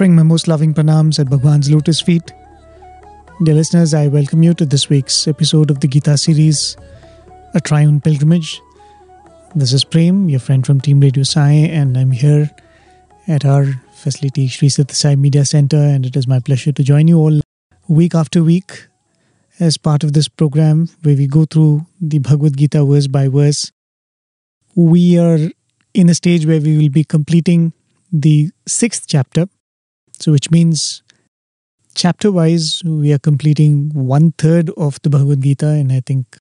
offering my most loving pranams at Bhagwan's lotus feet. Dear listeners, I welcome you to this week's episode of the Gita series, A Triune Pilgrimage. This is Prem, your friend from Team Radio Sai, and I'm here at our facility, Sri Sathya Sai Media Center, and it is my pleasure to join you all week after week as part of this program where we go through the Bhagavad Gita verse by verse. We are in a stage where we will be completing the sixth chapter, so which means chapter wise we are completing one third of the Bhagavad Gita, and I think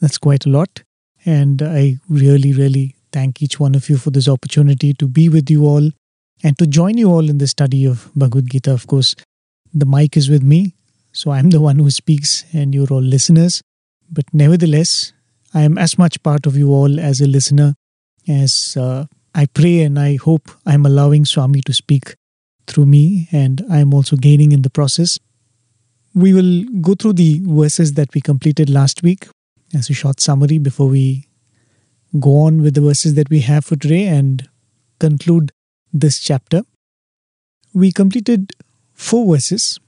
that's quite a lot. And I really, really thank each one of you for this opportunity to be with you all and to join you all in the study of Bhagavad Gita. Of course, the mic is with me, so I'm the one who speaks, and you're all listeners. But nevertheless, I am as much part of you all as a listener as uh, I pray and I hope I'm allowing Swami to speak through me, and I'm also gaining in the process. We will go through the verses that we completed last week as a short summary before we go on with the verses that we have for today and conclude this chapter. We completed four verses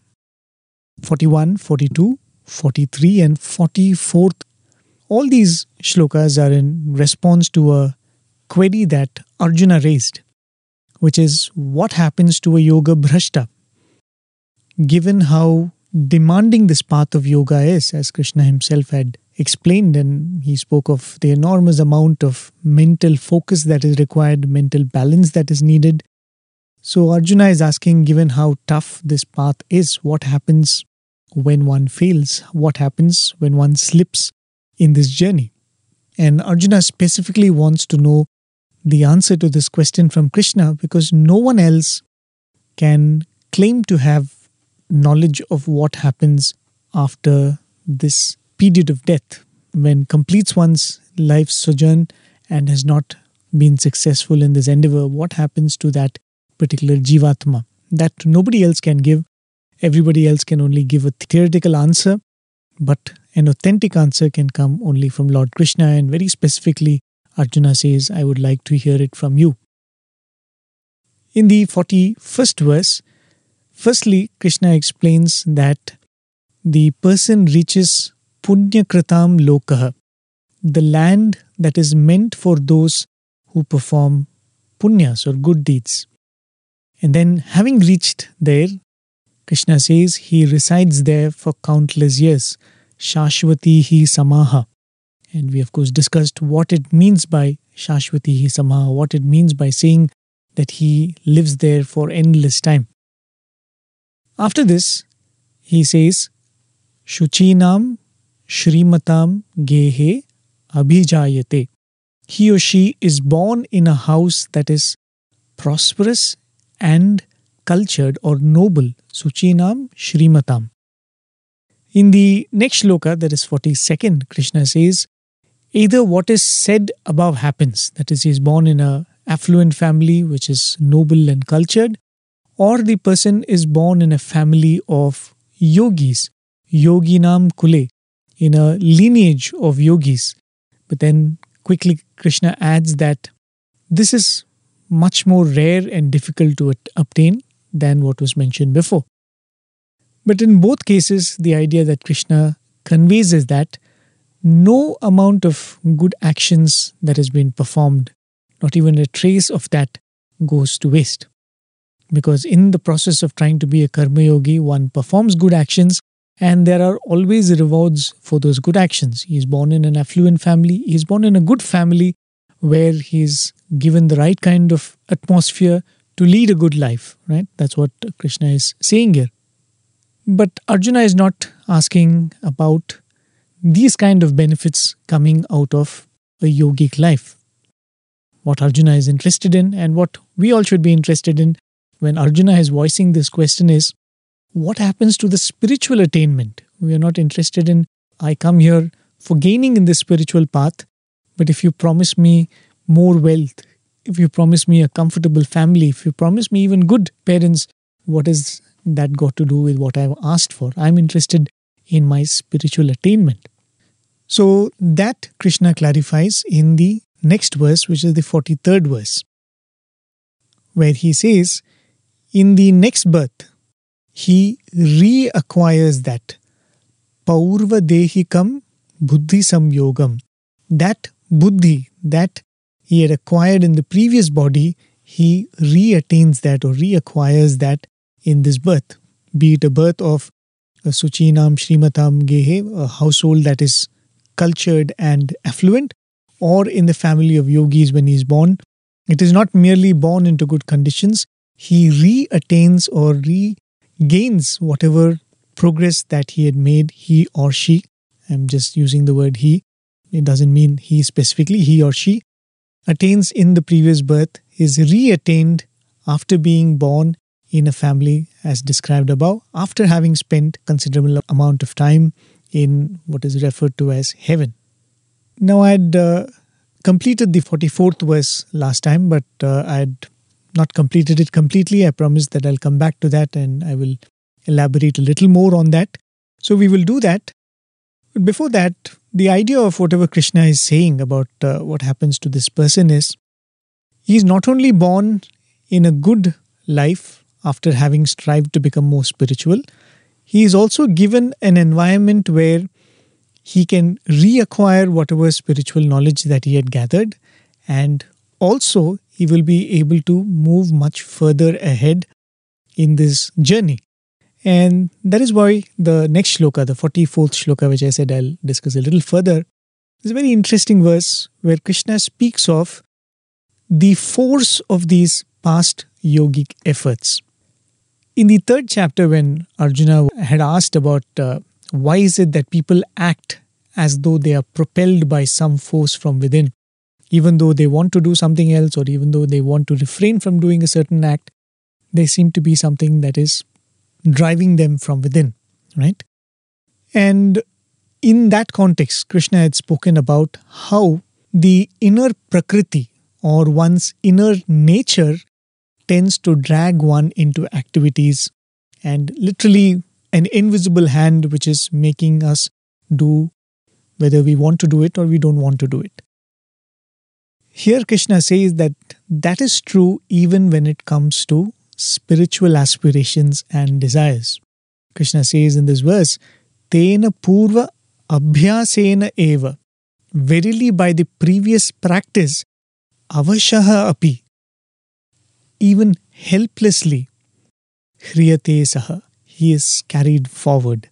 41, 42, 43, and 44th. All these shlokas are in response to a query that Arjuna raised, which is what happens to a yoga bhrashta? Given how demanding this path of yoga is, as Krishna himself had explained, and he spoke of the enormous amount of mental focus that is required, mental balance that is needed. So, Arjuna is asking, given how tough this path is, what happens when one fails? What happens when one slips in this journey? And Arjuna specifically wants to know the answer to this question from Krishna because no one else can claim to have knowledge of what happens after this period of death when completes one's life sojourn and has not been successful in this endeavor what happens to that particular jivatma? That nobody else can give. Everybody else can only give a theoretical answer but an authentic answer can come only from lord krishna and very specifically Arjuna says, I would like to hear it from you. In the 41st verse, firstly, Krishna explains that the person reaches Punya Kritam Lokaha, the land that is meant for those who perform punyas or good deeds. And then, having reached there, Krishna says he resides there for countless years. Shashwati hi samaha. And we, of course, discussed what it means by Shashwati Samaha, what it means by saying that he lives there for endless time. After this, he says, Shuchinam Shrimatam Gehe Abhijayate. He or she is born in a house that is prosperous and cultured or noble. Suchinam Shrimatam. In the next shloka, that is 42nd, Krishna says, either what is said above happens that is he is born in a affluent family which is noble and cultured or the person is born in a family of yogis. Yoginam kule in a lineage of yogis. But then quickly krishna adds that this is much more rare and difficult to obtain than what was mentioned before. But in both cases the idea that krishna conveys is that no amount of good actions that has been performed, not even a trace of that, goes to waste. Because in the process of trying to be a karma yogi, one performs good actions and there are always rewards for those good actions. He is born in an affluent family, he is born in a good family where he is given the right kind of atmosphere to lead a good life, right? That's what Krishna is saying here. But Arjuna is not asking about these kind of benefits coming out of a yogic life. What Arjuna is interested in and what we all should be interested in when Arjuna is voicing this question is what happens to the spiritual attainment? We are not interested in, I come here for gaining in the spiritual path, but if you promise me more wealth, if you promise me a comfortable family, if you promise me even good parents, what has that got to do with what I've asked for? I'm interested in my spiritual attainment. So that Krishna clarifies in the next verse, which is the 43rd verse, where he says, in the next birth, he reacquires that Paurva Dehikam Buddhi Samyogam. That buddhi that he had acquired in the previous body, he re-attains that or reacquires that in this birth, be it a birth of a Suchinam Srimatam Gehe, a household that is cultured and affluent, or in the family of yogis when he is born. It is not merely born into good conditions, he re-attains or regains whatever progress that he had made, he or she. I'm just using the word he. It doesn't mean he specifically, he or she attains in the previous birth is re-attained after being born in a family as described above after having spent considerable amount of time in what is referred to as heaven. Now i had uh, completed the 44th verse last time but uh, i had not completed it completely. I promised that i'll come back to that and i will elaborate a little more on that. So we will do that. But before that the idea of whatever krishna is saying about uh, what happens to this person is he is not only born in a good life after having strived to become more spiritual, he is also given an environment where he can reacquire whatever spiritual knowledge that he had gathered, and also he will be able to move much further ahead in this journey. And that is why the next shloka, the 44th shloka, which I said I'll discuss a little further, is a very interesting verse where Krishna speaks of the force of these past yogic efforts. In the third chapter, when Arjuna had asked about uh, why is it that people act as though they are propelled by some force from within, even though they want to do something else or even though they want to refrain from doing a certain act, there seem to be something that is driving them from within, right? And in that context, Krishna had spoken about how the inner prakriti or one's inner nature tends to drag one into activities and literally an invisible hand which is making us do whether we want to do it or we don't want to do it. Here, Krishna says that that is true even when it comes to spiritual aspirations and desires. Krishna says in this verse, Tena Purva Abhyasena Eva. Verily, by the previous practice, avashaha api, even helplessly, hriyate saha, he is carried forward.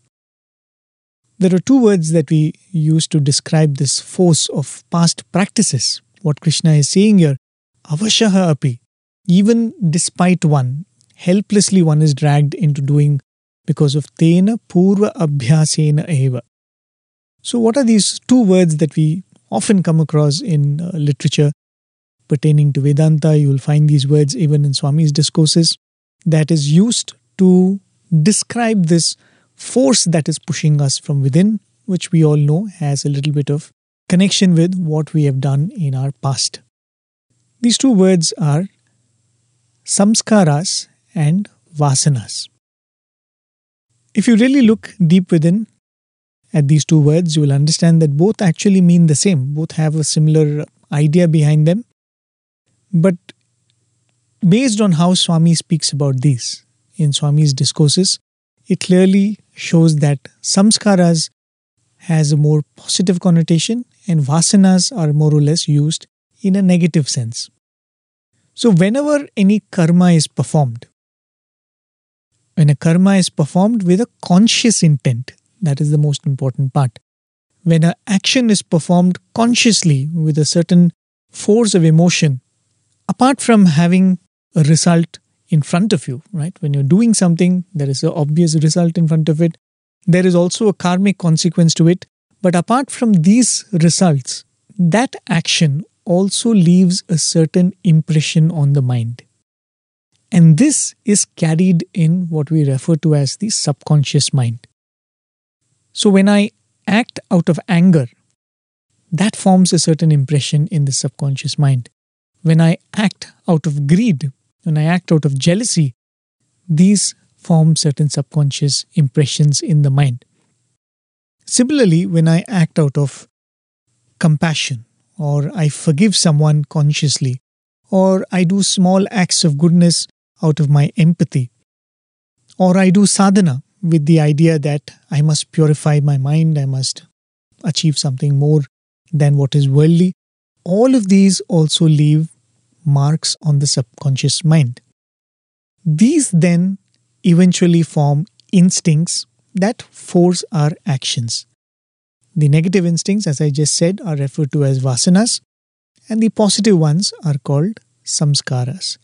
There are two words that we use to describe this force of past practices. What Krishna is saying here, avashaha api, even despite one, helplessly one is dragged into doing because of tena purva abhyasena eva. So, what are these two words that we often come across in uh, literature pertaining to Vedanta. You will find these words even in Swami's discourses that is used to describe this force that is pushing us from within, which we all know has a little bit of connection with what we have done in our past. These two words are samskaras and vasanas. If you really look deep within at these two words, you will understand that both actually mean the same. Both have a similar idea behind them. But based on how Swami speaks about these in Swami's discourses, it clearly shows that samskaras has a more positive connotation and vasanas are more or less used in a negative sense. So, whenever any karma is performed, when a karma is performed with a conscious intent, that is the most important part. When an action is performed consciously with a certain force of emotion, apart from having a result in front of you, right? When you're doing something, there is an obvious result in front of it. There is also a karmic consequence to it. But apart from these results, that action also leaves a certain impression on the mind. And this is carried in what we refer to as the subconscious mind. So when I act out of anger, that forms a certain impression in the subconscious mind when I act out of greed, when I act out of jealousy, these form certain subconscious impressions in the mind. Similarly, when I act out of compassion, or I forgive someone consciously, or I do small acts of goodness out of my empathy. Or I do sadhana with the idea that I must purify my mind, I must achieve something more than what is worldly. All of these also leave marks on the subconscious mind. These then eventually form instincts that force our actions. The negative instincts, as I just said, are referred to as vasanas, and the positive ones are called samskaras.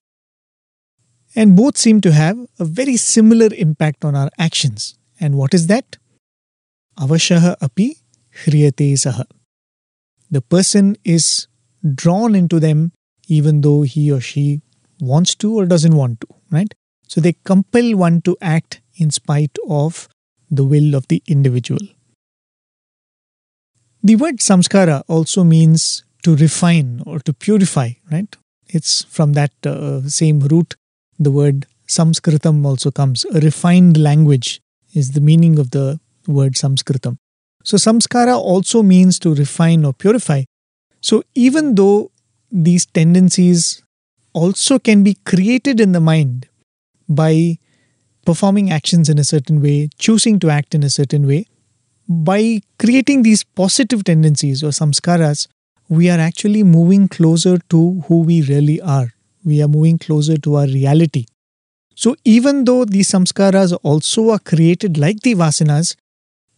And both seem to have a very similar impact on our actions. And what is that? Avashaha api hriyate saha. The person is drawn into them even though he or she wants to or doesn't want to, right? So they compel one to act in spite of the will of the individual. The word samskara also means to refine or to purify, right? It's from that uh, same root the word samskritam also comes. A refined language is the meaning of the word samskritam. So samskara also means to refine or purify. So even though these tendencies also can be created in the mind by performing actions in a certain way, choosing to act in a certain way, by creating these positive tendencies or samskaras, we are actually moving closer to who we really are. We are moving closer to our reality. So, even though these samskaras also are created like the vasanas,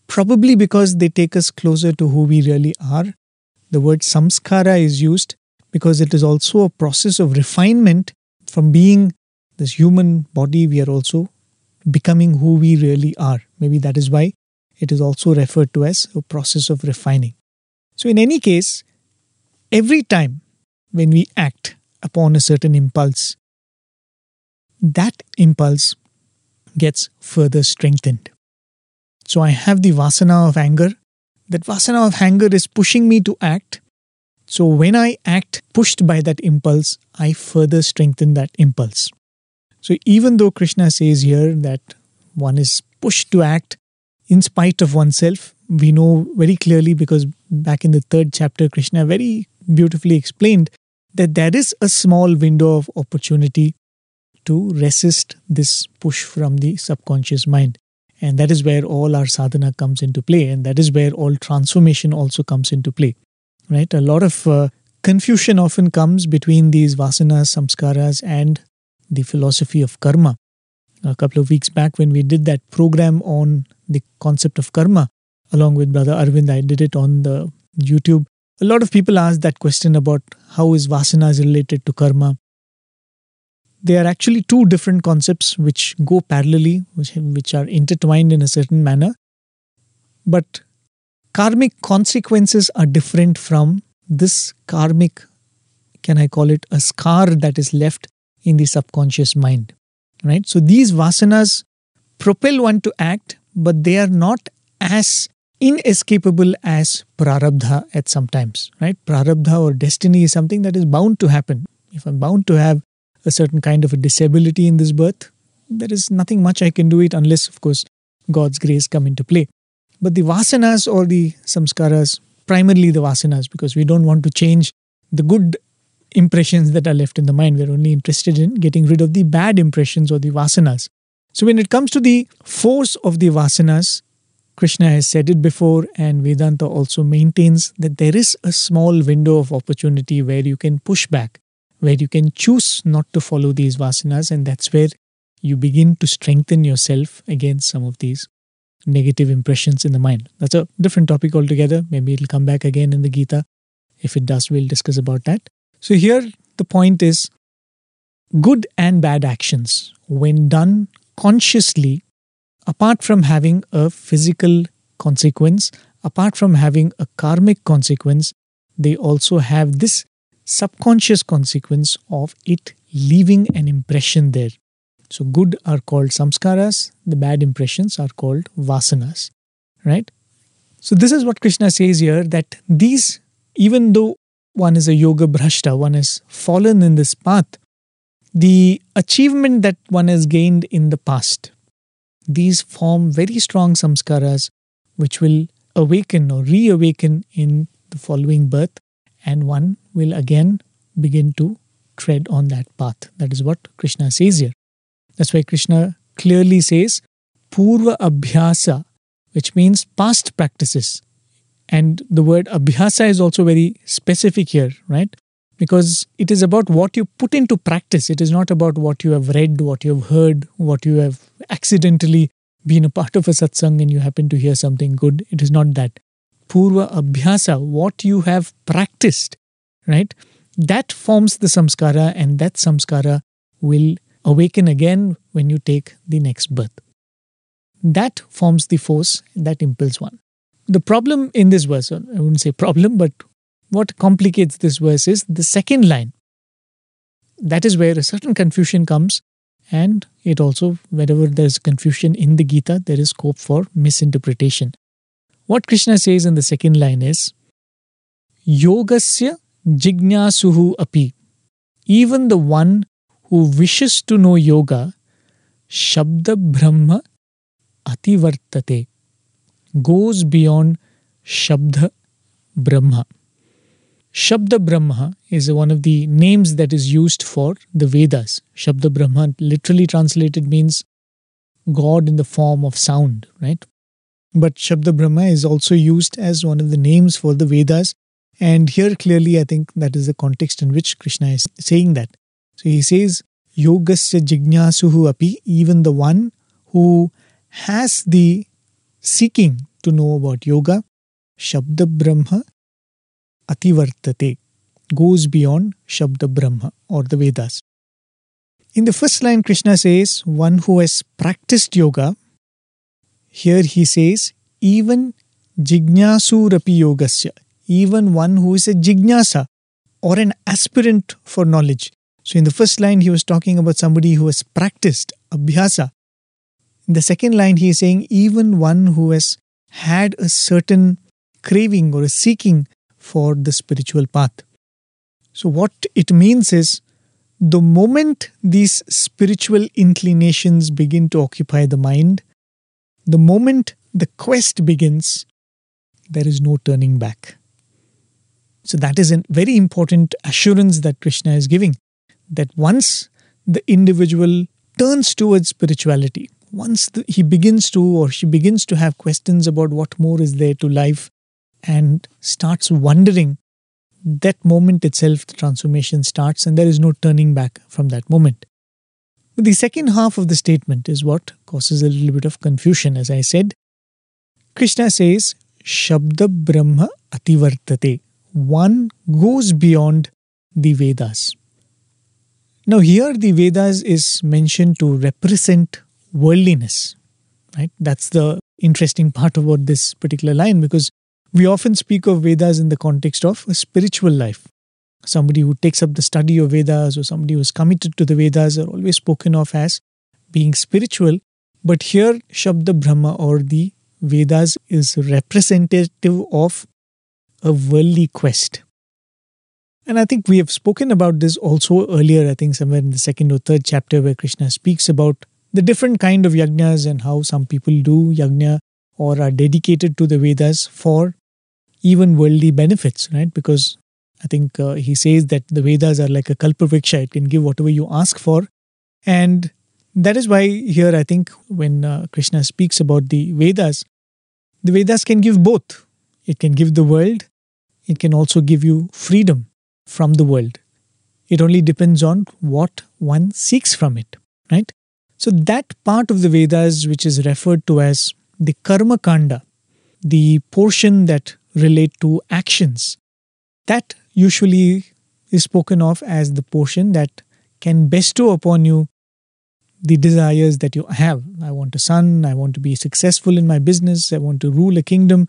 probably because they take us closer to who we really are, the word samskara is used because it is also a process of refinement from being this human body, we are also becoming who we really are. Maybe that is why it is also referred to as a process of refining. So, in any case, every time when we act upon a certain impulse, that impulse gets further strengthened. So, I have the vasana of anger. That vasana of anger is pushing me to act. So, when I act pushed by that impulse, I further strengthen that impulse. So, even though Krishna says here that one is pushed to act in spite of oneself, we know very clearly because back in the third chapter, Krishna very beautifully explained that there is a small window of opportunity to resist this push from the subconscious mind. And that is where all our sadhana comes into play. And that is where all transformation also comes into play. Right? A lot of uh, confusion often comes between these vasanas, samskaras, and the philosophy of karma. A couple of weeks back, when we did that program on the concept of karma, along with Brother Arvind, I did it on the YouTube. A lot of people ask that question about how is vasanas related to karma. They are actually two different concepts which go parallelly, which, which are intertwined in a certain manner. But karmic consequences are different from this karmic, can I call it, a scar that is left in the subconscious mind. Right? So these vasanas propel one to act, but they are not as inescapable as prarabdha at some times. Right? Prarabdha or destiny is something that is bound to happen. If I'm bound to have a certain kind of a disability in this birth, there is nothing much I can do it unless, of course, God's grace come into play. But the vasanas or the samskaras, primarily the vasanas, because we don't want to change the good impressions that are left in the mind. We're only interested in getting rid of the bad impressions or the vasanas. So, when it comes to the force of the vasanas, Krishna has said it before, and Vedanta also maintains that there is a small window of opportunity where you can push back, where you can choose not to follow these vasanas, and that's where you begin to strengthen yourself against some of these negative impressions in the mind. That's a different topic altogether. Maybe it'll come back again in the Gita. If it does, we'll discuss about that. So, here the point is good and bad actions, when done consciously, apart from having a physical consequence, apart from having a karmic consequence, they also have this subconscious consequence of it leaving an impression there. So, good are called samskaras, the bad impressions are called vasanas, right? So, this is what Krishna says here that these, even though one is a yoga bhrashta, one has fallen in this path, the achievement that one has gained in the past, these form very strong samskaras which will awaken or reawaken in the following birth, and one will again begin to tread on that path. That is what Krishna says here. That's why Krishna clearly says Purva Abhyasa, which means past practices. And the word Abhyasa is also very specific here, right? Because it is about what you put into practice. It is not about what you have read, what you have heard, what you have accidentally been a part of a satsang and you happen to hear something good. It is not that. Purva Abhyasa, what you have practiced, right? That forms the samskara, and that samskara will awaken again when you take the next birth. That forms the force that impels one. The problem in this verse, I wouldn't say problem, but what complicates this verse is the second line. That is where a certain confusion comes, and it also, wherever there's confusion in the Gita, there is scope for misinterpretation. What Krishna says in the second line is Yogasya jignasuhu api. Even the one who wishes to know yoga, Shabda Brahma Ativartate, goes beyond Shabda Brahma. Shabda Brahma is one of the names that is used for the Vedas. Shabda Brahma literally translated means God in the form of sound, right? But Shabda Brahma is also used as one of the names for the Vedas. And here clearly, I think that is the context in which Krishna is saying that. So he says, Yogasya Jignasuhu api, even the one who has the seeking to know about yoga, Shabda Brahma Ativartate, goes beyond Shabda Brahma or the Vedas. In the first line, Krishna says, one who has practiced yoga. Here he says, even Jignasurapi Yogasya, even one who is a Jignasa or an aspirant for knowledge. So in the first line, he was talking about somebody who has practiced abhyasa. In the second line, he is saying even one who has had a certain craving or a seeking for the spiritual path. So, what it means is the moment these spiritual inclinations begin to occupy the mind, the moment the quest begins, there is no turning back. So, that is a very important assurance that Krishna is giving that once the individual turns towards spirituality, once the, he begins to or she begins to have questions about what more is there to life and starts wondering, that moment itself the transformation starts and there is no turning back from that moment. But the second half of the statement is what causes a little bit of confusion. As I said, Krishna says, Shabda Brahma Ativartate. One goes beyond the Vedas. Now, here the Vedas is mentioned to represent worldliness, right? That's the interesting part about this particular line because we often speak of Vedas in the context of a spiritual life. Somebody who takes up the study of Vedas or somebody who is committed to the Vedas are always spoken of as being spiritual. But here, Shabda Brahma or the Vedas is representative of a worldly quest. And I think we have spoken about this also earlier, I think somewhere in the second or third chapter, where Krishna speaks about the different kind of yajnas and how some people do yajna or are dedicated to the Vedas for even worldly benefits, right? Because I think uh, he says that the Vedas are like a kalpavriksha, it can give whatever you ask for. And that is why here I think when uh, Krishna speaks about the Vedas, the Vedas can give both. It can give the world, it can also give you freedom from the world. It only depends on what one seeks from it, right? So, that part of the Vedas, which is referred to as the Karma Kanda, the portion that relate to actions, that usually is spoken of as the portion that can bestow upon you the desires that you have. I want a son, I want to be successful in my business, I want to rule a kingdom.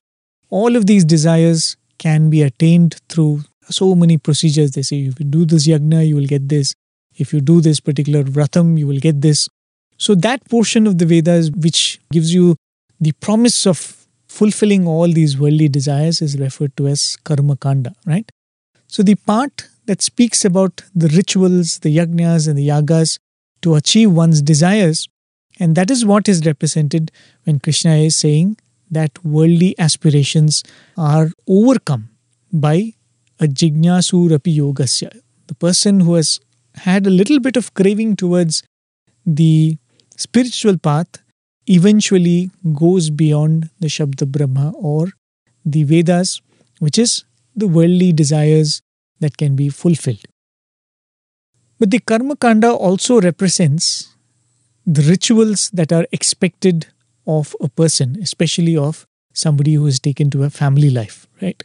All of these desires can be attained through so many procedures. They say if you do this yagna, you will get this. If you do this particular vratam, you will get this. So that portion of the Vedas which gives you the promise of fulfilling all these worldly desires is referred to as karma kanda, right? So the part that speaks about the rituals, the yagnas and the yagas to achieve one's desires, and that is what is represented when Krishna is saying that worldly aspirations are overcome by a jignasu rapi yogasya, the person who has had a little bit of craving towards the spiritual path eventually goes beyond the Shabda Brahma or the Vedas, which is the worldly desires that can be fulfilled. But the Karma Kanda also represents the rituals that are expected of a person, especially of somebody who is taken to a family life, right?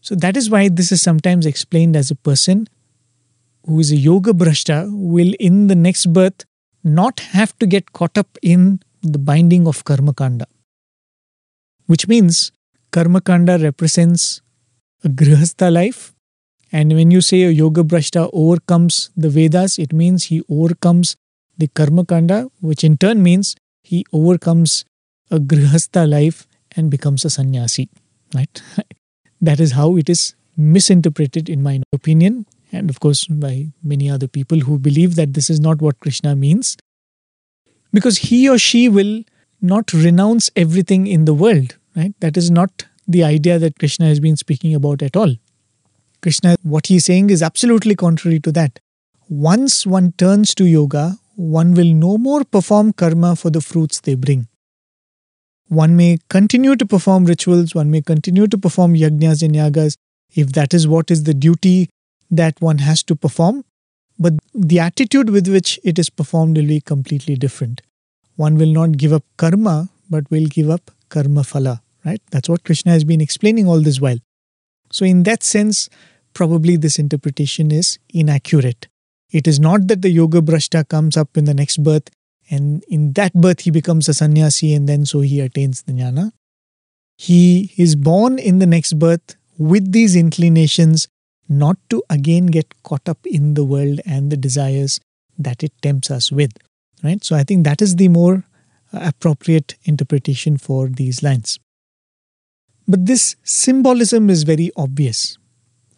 So that is why this is sometimes explained as a person who is a yoga brashta will in the next birth not have to get caught up in the binding of karma kanda. Which means karma kanda represents a grihastha life. And when you say a yoga brashta overcomes the Vedas, it means he overcomes the karma kanda, which in turn means he overcomes a grihastha life and becomes a sannyasi. Right? that is how it is misinterpreted, in my opinion, and of course by many other people who believe that this is not what Krishna means. Because he or she will not renounce everything in the world, right? That is not the idea that Krishna has been speaking about at all. Krishna, what he's saying is absolutely contrary to that. Once one turns to yoga, one will no more perform karma for the fruits they bring. One may continue to perform rituals, one may continue to perform yajnas and yagas if that is what is the duty that one has to perform, but the attitude with which it is performed will be completely different. One will not give up karma, but will give up karma phala, right? That's what Krishna has been explaining all this while. So, in that sense, probably this interpretation is inaccurate. It is not that the yoga brashta comes up in the next birth and in that birth he becomes a sannyasi and then so he attains the jnana. He is born in the next birth with these inclinations not to again get caught up in the world and the desires that it tempts us with. Right? So I think that is the more uh, appropriate interpretation for these lines. But this symbolism is very obvious,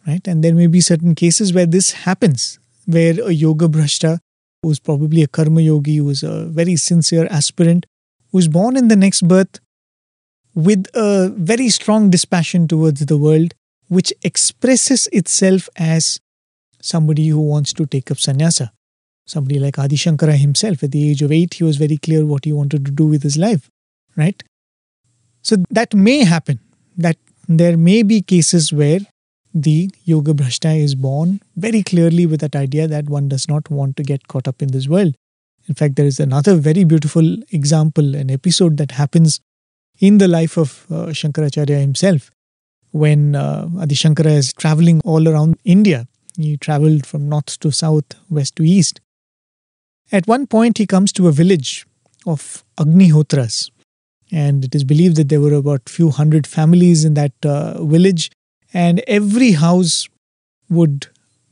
right? And there may be certain cases where this happens where a yoga brashta, who's probably a karma yogi, who's a very sincere aspirant, who's born in the next birth with a very strong dispassion towards the world, which expresses itself as somebody who wants to take up sannyasa. Somebody like Adi Shankara himself, at the age of eight, he was very clear what he wanted to do with his life, right? So that may happen, that there may be cases where the Yoga Brashta is born very clearly with that idea that one does not want to get caught up in this world. In fact, there is another very beautiful example, an episode that happens in the life of uh, Shankaracharya himself. When uh, Adi Shankara is traveling all around India, he traveled from north to south, west to east. At one point, he comes to a village of Agnihotras, and it is believed that there were about few hundred families in that uh, village and every house would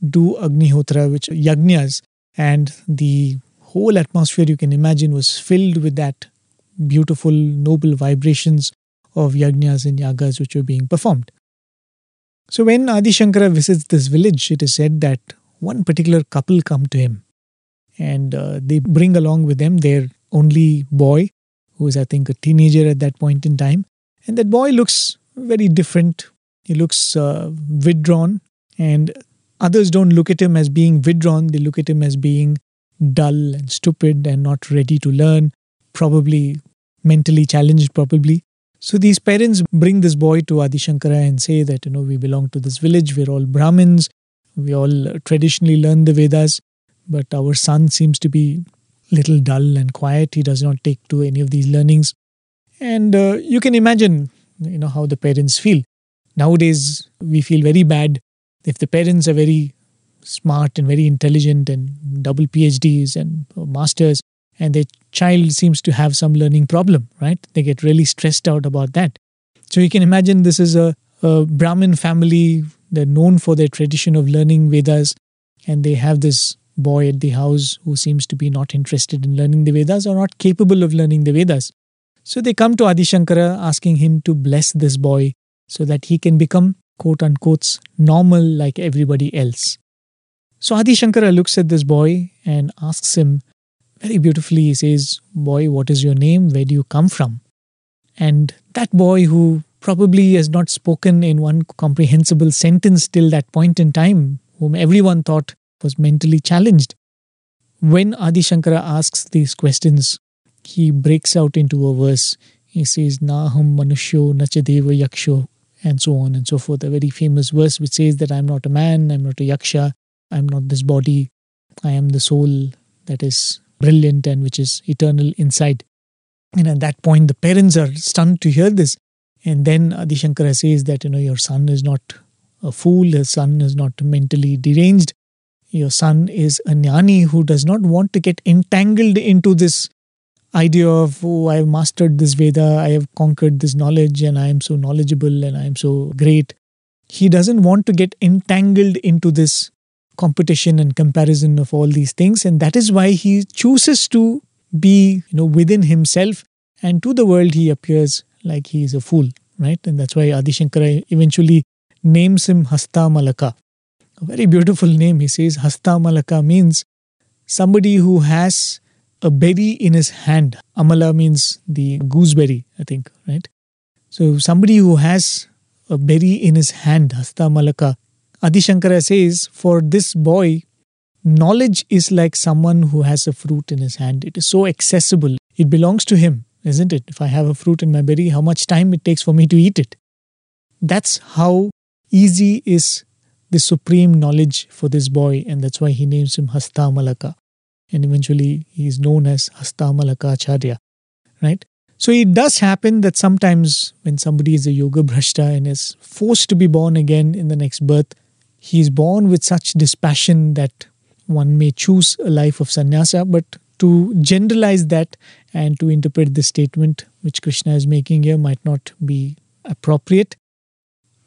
do Agnihotra, which yagnyas, and the whole atmosphere you can imagine was filled with that beautiful, noble vibrations of yagnyas and yagas which were being performed. So when Adi Shankara visits this village, it is said that one particular couple come to him and uh, they bring along with them their only boy, who is, I think, a teenager at that point in time. And that boy looks very different he looks uh, withdrawn, and others don't look at him as being withdrawn, they look at him as being dull and stupid and not ready to learn, probably mentally challenged, probably. So these parents bring this boy to Adi Shankara and say that, you know, we belong to this village, we're all Brahmins, we all traditionally learn the Vedas, but our son seems to be little dull and quiet. He does not take to any of these learnings. And uh, you can imagine, you know, how the parents feel. Nowadays, we feel very bad if the parents are very smart and very intelligent and double PhDs and masters, and their child seems to have some learning problem, right? They get really stressed out about that. So you can imagine this is a, a Brahmin family. They're known for their tradition of learning Vedas, and they have this boy at the house who seems to be not interested in learning the Vedas or not capable of learning the Vedas. So they come to Adi Shankara asking him to bless this boy so that he can become quote unquote normal like everybody else. So Adi Shankara looks at this boy and asks him very beautifully, he says, Boy, what is your name? Where do you come from? And that boy who probably has not spoken in one comprehensible sentence till that point in time, whom everyone thought was mentally challenged, when Adi Shankara asks these questions, he breaks out into a verse. He says, Naham Manushyo Nachadeva Yaksho, and so on and so forth. A very famous verse which says that I'm not a man, I'm not a Yaksha, I'm not this body, I am the soul that is brilliant and which is eternal inside. And at that point, the parents are stunned to hear this. And then Adi Shankara says that, you know, your son is not a fool, your son is not mentally deranged. Your son is a jnani who does not want to get entangled into this idea of, oh, I have mastered this Veda, I have conquered this knowledge, and I am so knowledgeable and I am so great. He doesn't want to get entangled into this competition and comparison of all these things. And that is why he chooses to be, you know, within himself and to the world he appears like he is a fool, right? And that's why Adi Shankara eventually names him Hasta Malaka. A very beautiful name. He says Hasta Malaka means somebody who has a berry in his hand. Amala means the gooseberry, I think, right? So somebody who has a berry in his hand, Hasta Malaka. Adi Shankara says, for this boy, knowledge is like someone who has a fruit in his hand. It is so accessible. It belongs to him, isn't it? If I have a fruit in my berry, how much time it takes for me to eat it. That's how easy is the supreme knowledge for this boy, and that's why he names him Hasta Malaka and eventually he is known as Hastamalaka Acharya, right? So it does happen that sometimes when somebody is a yoga bhrashta and is forced to be born again in the next birth, he is born with such dispassion that one may choose a life of sannyasa. But to generalize that and to interpret this statement which Krishna is making here might not be appropriate.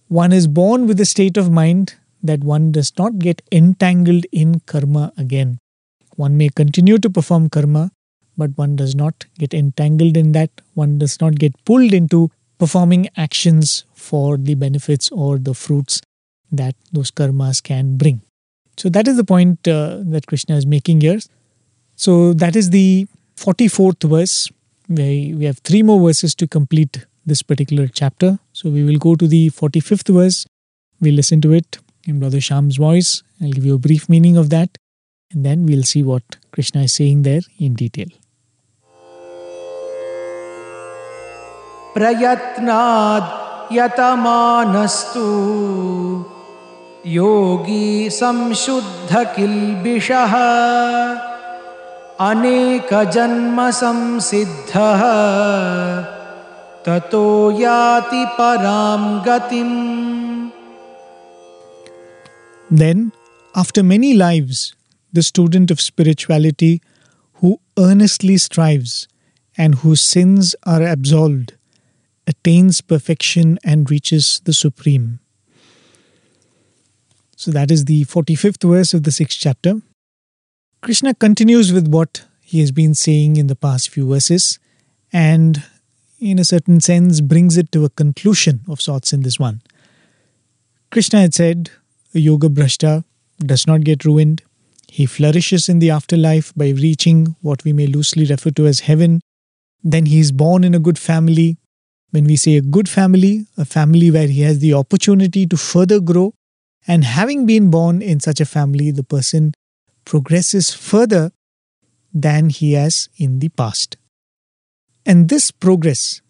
One is born with a state of mind that one does not get entangled in karma again. One may continue to perform karma, but one does not get entangled in that. One does not get pulled into performing actions for the benefits or the fruits that those karmas can bring. So, that is the point uh, that Krishna is making here. So, that is the 44th verse. We, we have three more verses to complete this particular chapter. So, we will go to the 45th verse. We listen to it in Brother Sham's voice. I'll give you a brief meaning of that. And then we'll see what Krishna is saying there in detail. प्रयत्नाद् यतमानस्तु योगी संशुद्धकिल्बिषः अनेकजन्मसंसिद्धः ततो याति परां गतिम् Then, after many lives, the student of spirituality who earnestly strives and whose sins are absolved attains perfection and reaches the supreme. So that is the 45th verse of the 6th chapter. Krishna continues with what he has been saying in the past few verses and, in a certain sense, brings it to a conclusion of sorts in this one. Krishna had said, A yoga bhrashta does not get ruined, he flourishes in the afterlife by reaching what we may loosely refer to as heaven. Then he is born in a good family. When we say a good family, a family where he has the opportunity to further grow, and having been born in such a family, the person progresses further than he has in the past. And this progress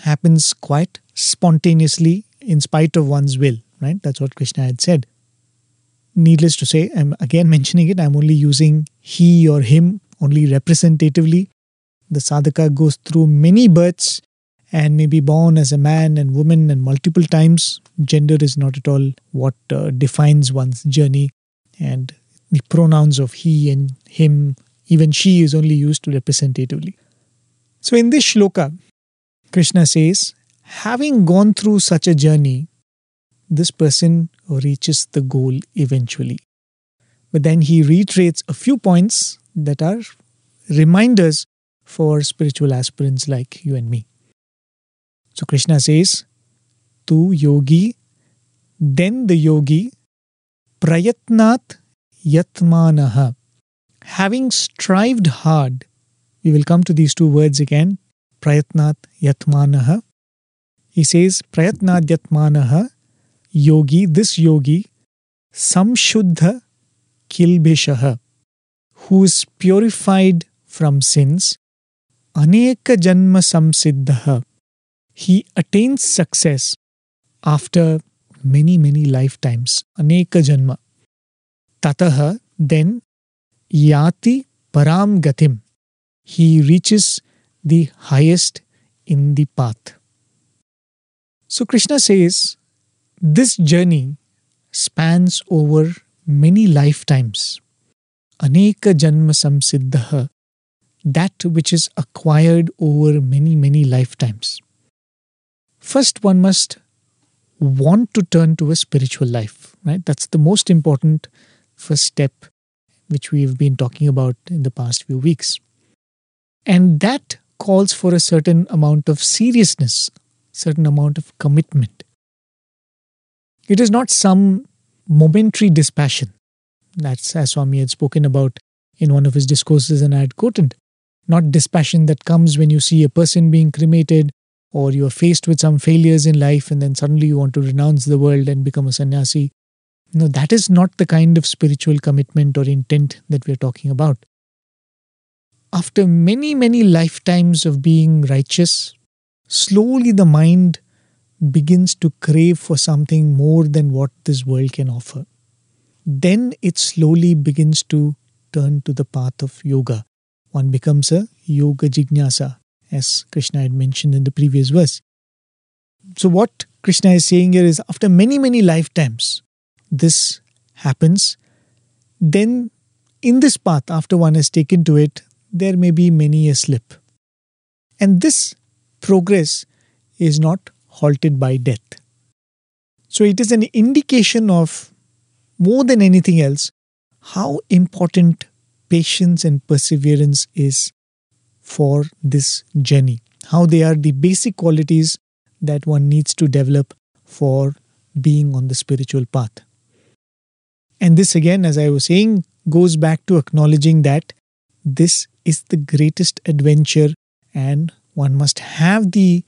happens quite spontaneously in spite of one's will, right? That's what Krishna had said needless to say, I'm again mentioning it, I'm only using he or him only representatively. The sadhaka goes through many births and may be born as a man and woman and multiple times. Gender is not at all what uh, defines one's journey, and the pronouns of he and him, even she, is only used representatively. So, in this shloka, Krishna says, having gone through such a journey, this person reaches the goal eventually. But then he reiterates a few points that are reminders for spiritual aspirants like you and me. So Krishna says, Tu yogi, then the yogi, prayatnat yatmanaha. Having strived hard, we will come to these two words again, prayatnat yatmanaha. He says, prayatnat yatmanaha yogi, this yogi, samshuddha kilbeshaha, who is purified from sins, aneka janma samsiddha, he attains success after many, many lifetimes. Aneka janma. Tataha, then yati param gatim. He reaches the highest in the path. So Krishna says this journey spans over many lifetimes. Aneka janma samsiddha, that which is acquired over many, many lifetimes. First, one must want to turn to a spiritual life, right? That's the most important first step, which we've been talking about in the past few weeks. And that calls for a certain amount of seriousness, certain amount of commitment. It is not some momentary dispassion. That's as Swami had spoken about in one of his discourses, and I had quoted. Not dispassion that comes when you see a person being cremated or you are faced with some failures in life and then suddenly you want to renounce the world and become a sannyasi. No, that is not the kind of spiritual commitment or intent that we're talking about. After many, many lifetimes of being righteous, slowly the mind begins to crave for something more than what this world can offer. Then it slowly begins to turn to the path of yoga. One becomes a yoga jignasa, as Krishna had mentioned in the previous verse. So, what Krishna is saying here is after many, many lifetimes, this happens. Then, in this path, after one has taken to it, there may be many a slip. And this progress is not halted by death. So, it is an indication of more than anything else how important patience and perseverance is for this journey, how they are the basic qualities that one needs to develop for being on the spiritual path. And this, again, as I was saying, goes back to acknowledging that this is the greatest adventure and one must have the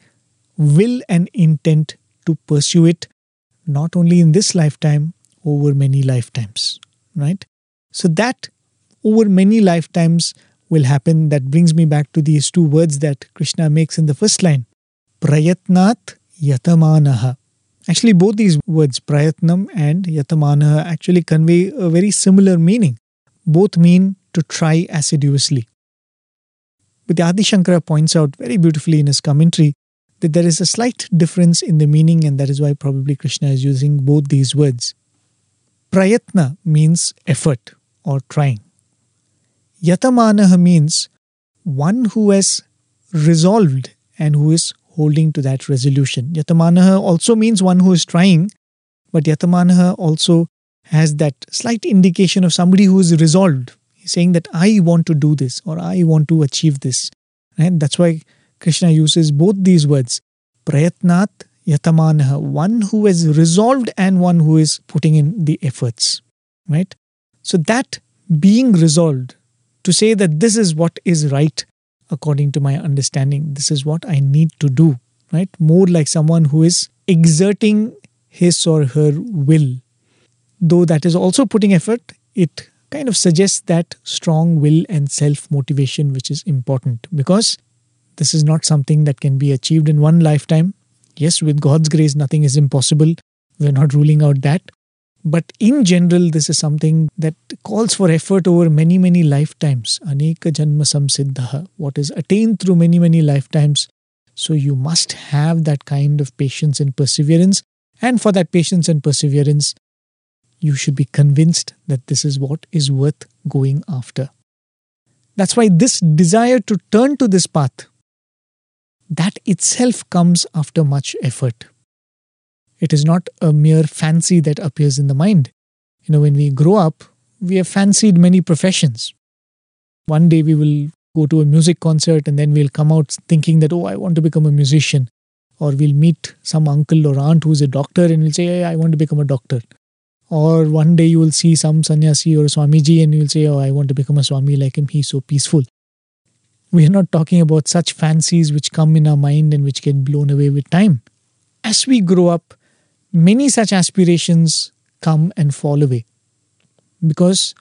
will and intent to pursue it not only in this lifetime, over many lifetimes, right? So, that over many lifetimes will happen. That brings me back to these two words that Krishna makes in the first line Prayatnat Yatamanaha. Actually, both these words, Prayatnam and Yatamanaha, actually convey a very similar meaning. Both mean to try assiduously. But the Adi Shankara points out very beautifully in his commentary that there is a slight difference in the meaning, and that is why probably Krishna is using both these words. Prayatna means effort or trying. Yatamanaha means one who has resolved and who is holding to that resolution. Yatamanaha also means one who is trying, but Yatamanaha also has that slight indication of somebody who is resolved. He's saying that I want to do this or I want to achieve this. And that's why Krishna uses both these words, prayatnat yatamanaha, one who has resolved and one who is putting in the efforts. Right? So that being resolved to say that this is what is right according to my understanding, this is what I need to do, right? More like someone who is exerting his or her will. Though that is also putting effort, it kind of suggests that strong will and self motivation, which is important because this is not something that can be achieved in one lifetime. Yes, with God's grace, nothing is impossible. We're not ruling out that. But in general, this is something that calls for effort over many, many lifetimes. Aneka janma samsiddha, what is attained through many, many lifetimes. So you must have that kind of patience and perseverance. And for that patience and perseverance, you should be convinced that this is what is worth going after. That's why this desire to turn to this path, that itself comes after much effort. It is not a mere fancy that appears in the mind. You know, when we grow up, we have fancied many professions. One day we will go to a music concert and then we'll come out thinking that, oh, I want to become a musician. Or we'll meet some uncle or aunt who's a doctor and we'll say, hey, I want to become a doctor. Or one day you will see some sannyasi or Swamiji and you'll say, oh, I want to become a Swami like him. He's so peaceful. We are not talking about such fancies which come in our mind and which get blown away with time. As we grow up, many such aspirations come and fall away because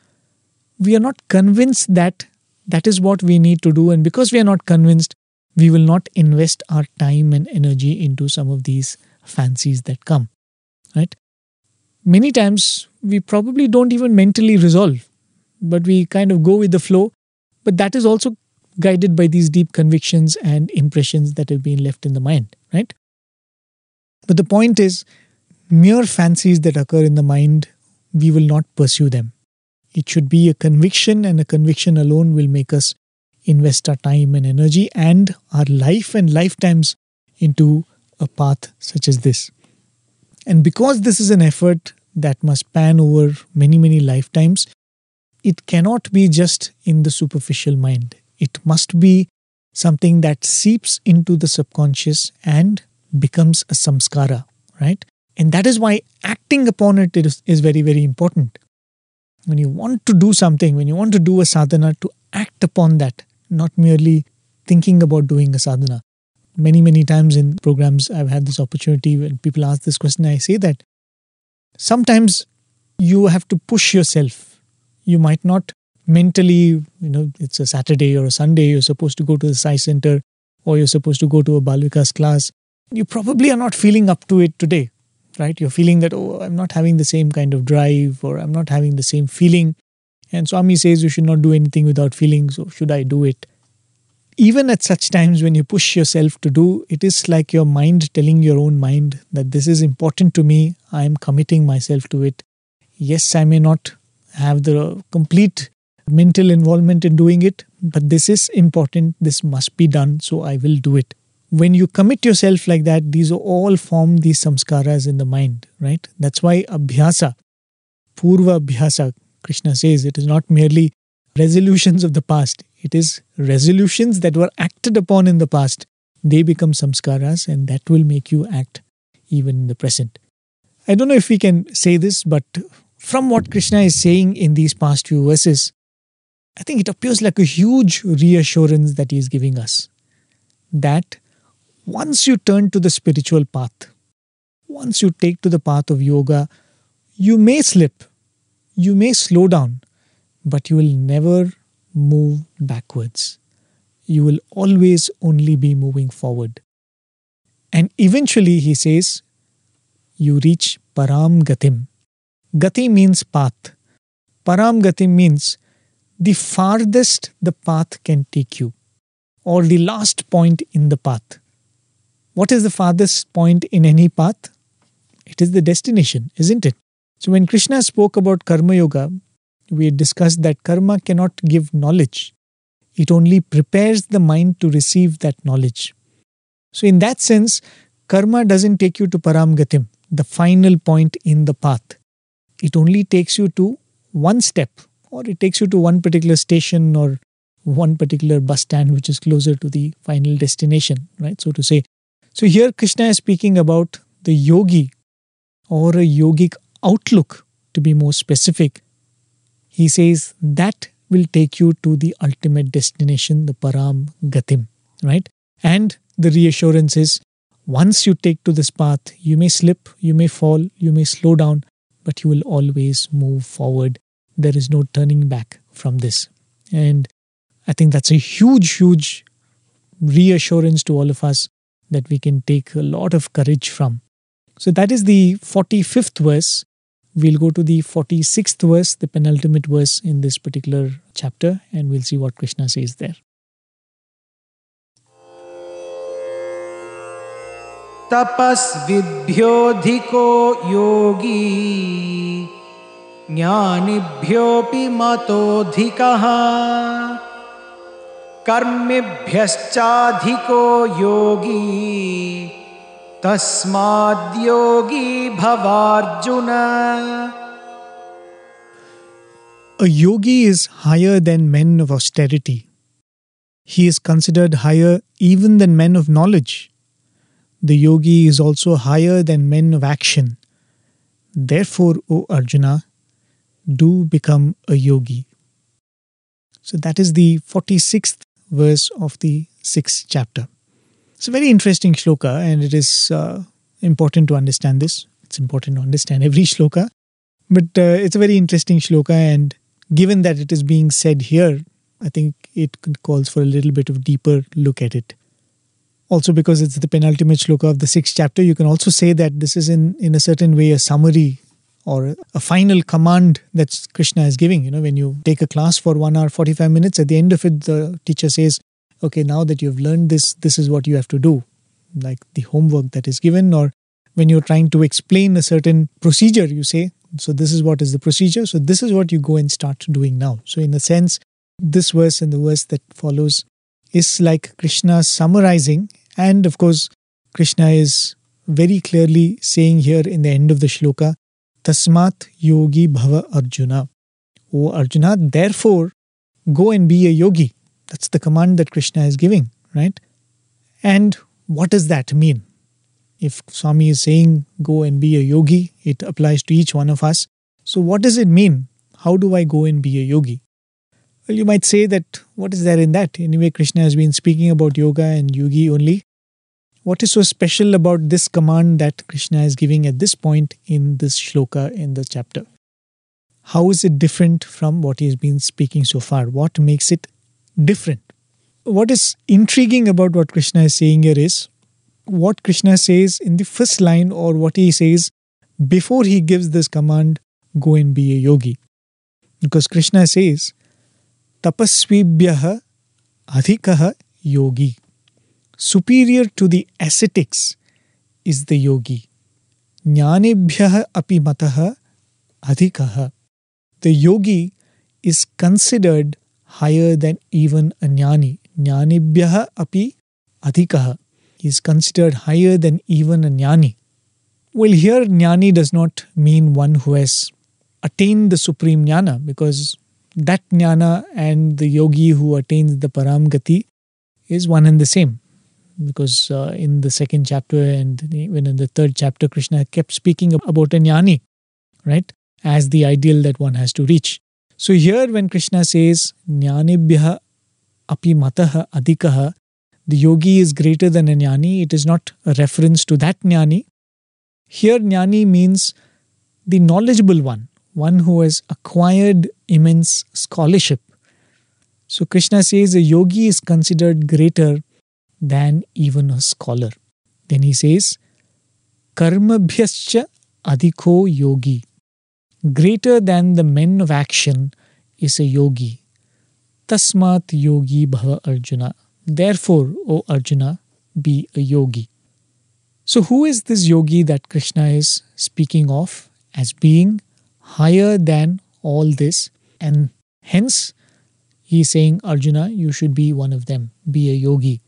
we are not convinced that that is what we need to do. And because we are not convinced, we will not invest our time and energy into some of these fancies that come. Right? Many times we probably don't even mentally resolve, but we kind of go with the flow. But that is also guided by these deep convictions and impressions that have been left in the mind, right? But the point is, mere fancies that occur in the mind, we will not pursue them. It should be a conviction, and a conviction alone will make us invest our time and energy and our life and lifetimes into a path such as this. And because this is an effort that must span over many, many lifetimes, it cannot be just in the superficial mind. It must be something that seeps into the subconscious and becomes a samskara, right? And that is why acting upon it is, is very, very important. When you want to do something, when you want to do a sadhana, to act upon that, not merely thinking about doing a sadhana. Many, many times in programs, I've had this opportunity when people ask this question, I say that sometimes you have to push yourself. You might not mentally, you know, it's a Saturday or a Sunday, you're supposed to go to the Sai Center or you're supposed to go to a Bal Vikas class. You probably are not feeling up to it today right? You're feeling that, oh, I'm not having the same kind of drive or I'm not having the same feeling. And Swami says you should not do anything without feeling, so should I do it? Even at such times when you push yourself to do, it is like your mind telling your own mind that this is important to me, I am committing myself to it. Yes, I may not have the complete mental involvement in doing it, but this is important, this must be done, so I will do it when you commit yourself like that, these all form these samskaras in the mind, right? That's why abhyasa, purva abhyasa, Krishna says, it is not merely resolutions of the past, it is resolutions that were acted upon in the past. They become samskaras, and that will make you act even in the present. I don't know if we can say this, but from what Krishna is saying in these past few verses, I think it appears like a huge reassurance that he is giving us that once you turn to the spiritual path, once you take to the path of yoga, you may slip, you may slow down, but you will never move backwards. You will always only be moving forward. And eventually, he says, you reach Param Gatim. Gati means path. Param Gatim means the farthest the path can take you, or the last point in the path. What is the farthest point in any path? It is the destination, isn't it? So, when Krishna spoke about Karma Yoga, we discussed that karma cannot give knowledge, it only prepares the mind to receive that knowledge. So, in that sense, karma doesn't take you to Paramgatim, the final point in the path. It only takes you to one step, or it takes you to one particular station or one particular bus stand which is closer to the final destination, right? So to say, so here Krishna is speaking about the yogi or a yogic outlook to be more specific. He says that will take you to the ultimate destination, the Param Gatim, right? And the reassurance is once you take to this path, you may slip, you may fall, you may slow down, but you will always move forward There is no turning back from this. And I think that's a huge, huge reassurance to all of us that we can take a lot of courage from. So that is the 45th verse. We'll go to the 46th verse, the penultimate verse in this particular chapter, and we'll see what Krishna says there. तपस्विभ्योऽधिको Yogi ज्ञानिभ्योऽपि मतोऽधिकः कर्मिभ्यश्चाधिको Yogi तस्माद्योगी भवार्जुन A yogi is higher than men of austerity. He is considered higher even than men of knowledge. The yogi is also higher than men of action. Therefore, O Arjuna, do become a yogi. So that is the 46th verse of the sixth chapter. It's a very interesting shloka, and it is uh, important to understand this. It's important to understand every shloka, but uh, it's a very interesting shloka, and given that it is being said here, I think it calls for a little bit of deeper look at it. Also, because it's the penultimate shloka of the sixth chapter, you can also say that this is in, in a certain way a summary or a final command that Krishna is giving. You know, when you take a class for one hour, 45 minutes, at the end of it, the teacher says, okay, now that you've learned this, this is what you have to do. Like the homework that is given, or when you're trying to explain a certain procedure, you say, so this is what is the procedure. So this is what you go and start doing now. So, in a sense, this verse and the verse that follows is like Krishna summarizing. And of course, Krishna is very clearly saying here in the end of the shloka, Tasmat yogi bhava Arjuna. O Arjuna, therefore, go and be a yogi. That's the command that Krishna is giving, right? And what does that mean? If Swami is saying go and be a yogi, it applies to each one of us. So, what does it mean? How do I go and be a yogi? Well, you might say that what is there in that? Anyway, Krishna has been speaking about yoga and yogi only. What is so special about this command that Krishna is giving at this point in this shloka in the chapter? How is it different from what he has been speaking so far? What makes it different? What is intriguing about what Krishna is saying here is what Krishna says in the first line or what he says before he gives this command go and be a yogi. Because Krishna says, Tapasvibhyaha adhikaha yogi. Superior to the ascetics is the yogi. Jnanebhyaha api mataha adhikaha. The yogi is considered higher than even a jnani. Jnanebhyaha api adhikaha. He is considered higher than even a jnani. Well, here jnani does not mean one who has attained the supreme jnana because that jnana and the yogi who attains the paramgati is one and the same because uh, in the second chapter and even in the third chapter, Krishna kept speaking about a jnani, right, as the ideal that one has to reach. So here, when Krishna says jnanibhya api mataha adhikaha, the yogi is greater than a jnani, it is not a reference to that jnani. Here, jnani means the knowledgeable one, one who has acquired immense scholarship. So Krishna says a yogi is considered greater than even a scholar. Then he says, Karmabhyascha adhiko yogi. Greater than the men of action is a yogi. Tasmat yogi bhava Arjuna. Therefore, O Arjuna, be a yogi. So, who is this yogi that Krishna is speaking of as being higher than all this? And hence, he is saying, Arjuna, you should be one of them, be a yogi.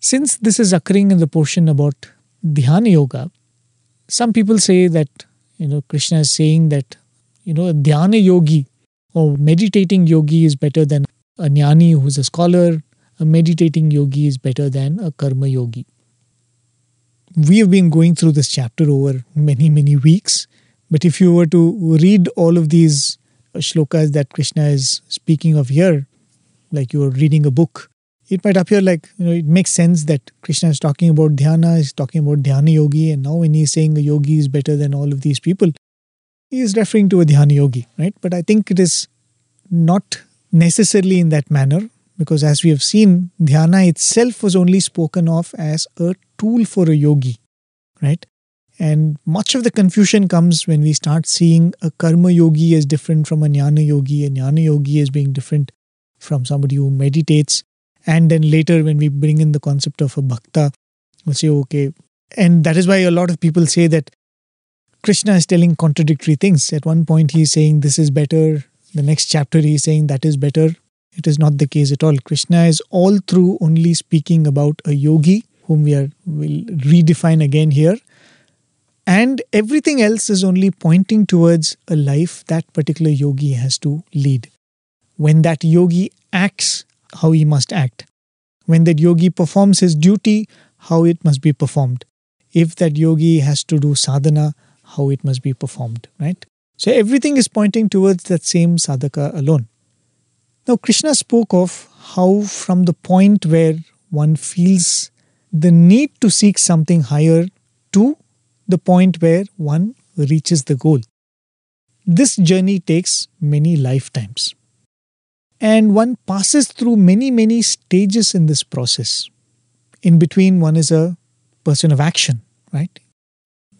Since this is occurring in the portion about Dhyana Yoga, some people say that, you know, Krishna is saying that, you know, a Dhyana Yogi or meditating yogi is better than a Jnani who's a scholar. A meditating yogi is better than a Karma Yogi. We have been going through this chapter over many, many weeks. But if you were to read all of these shlokas that Krishna is speaking of here, like you are reading a book, it might appear like you know it makes sense that Krishna is talking about dhyana, is talking about dhyana yogi, and now when he's saying a yogi is better than all of these people, he is referring to a dhyana yogi, right? But I think it is not necessarily in that manner because as we have seen, dhyana itself was only spoken of as a tool for a yogi, right? And much of the confusion comes when we start seeing a karma yogi as different from a jnana yogi, a jnana yogi as being different from somebody who meditates and then later, when we bring in the concept of a bhakta, we'll say, okay. And that is why a lot of people say that Krishna is telling contradictory things. At one point, he is saying this is better. The next chapter, he is saying that is better. It is not the case at all. Krishna is all through only speaking about a yogi, whom we are will redefine again here. And everything else is only pointing towards a life that particular yogi has to lead. When that yogi acts how he must act. When that yogi performs his duty, how it must be performed. If that yogi has to do sadhana, how it must be performed, right? So everything is pointing towards that same sadhaka alone. Now, Krishna spoke of how, from the point where one feels the need to seek something higher to the point where one reaches the goal. this journey takes many lifetimes. And one passes through many, many stages in this process. In between, one is a person of action, right?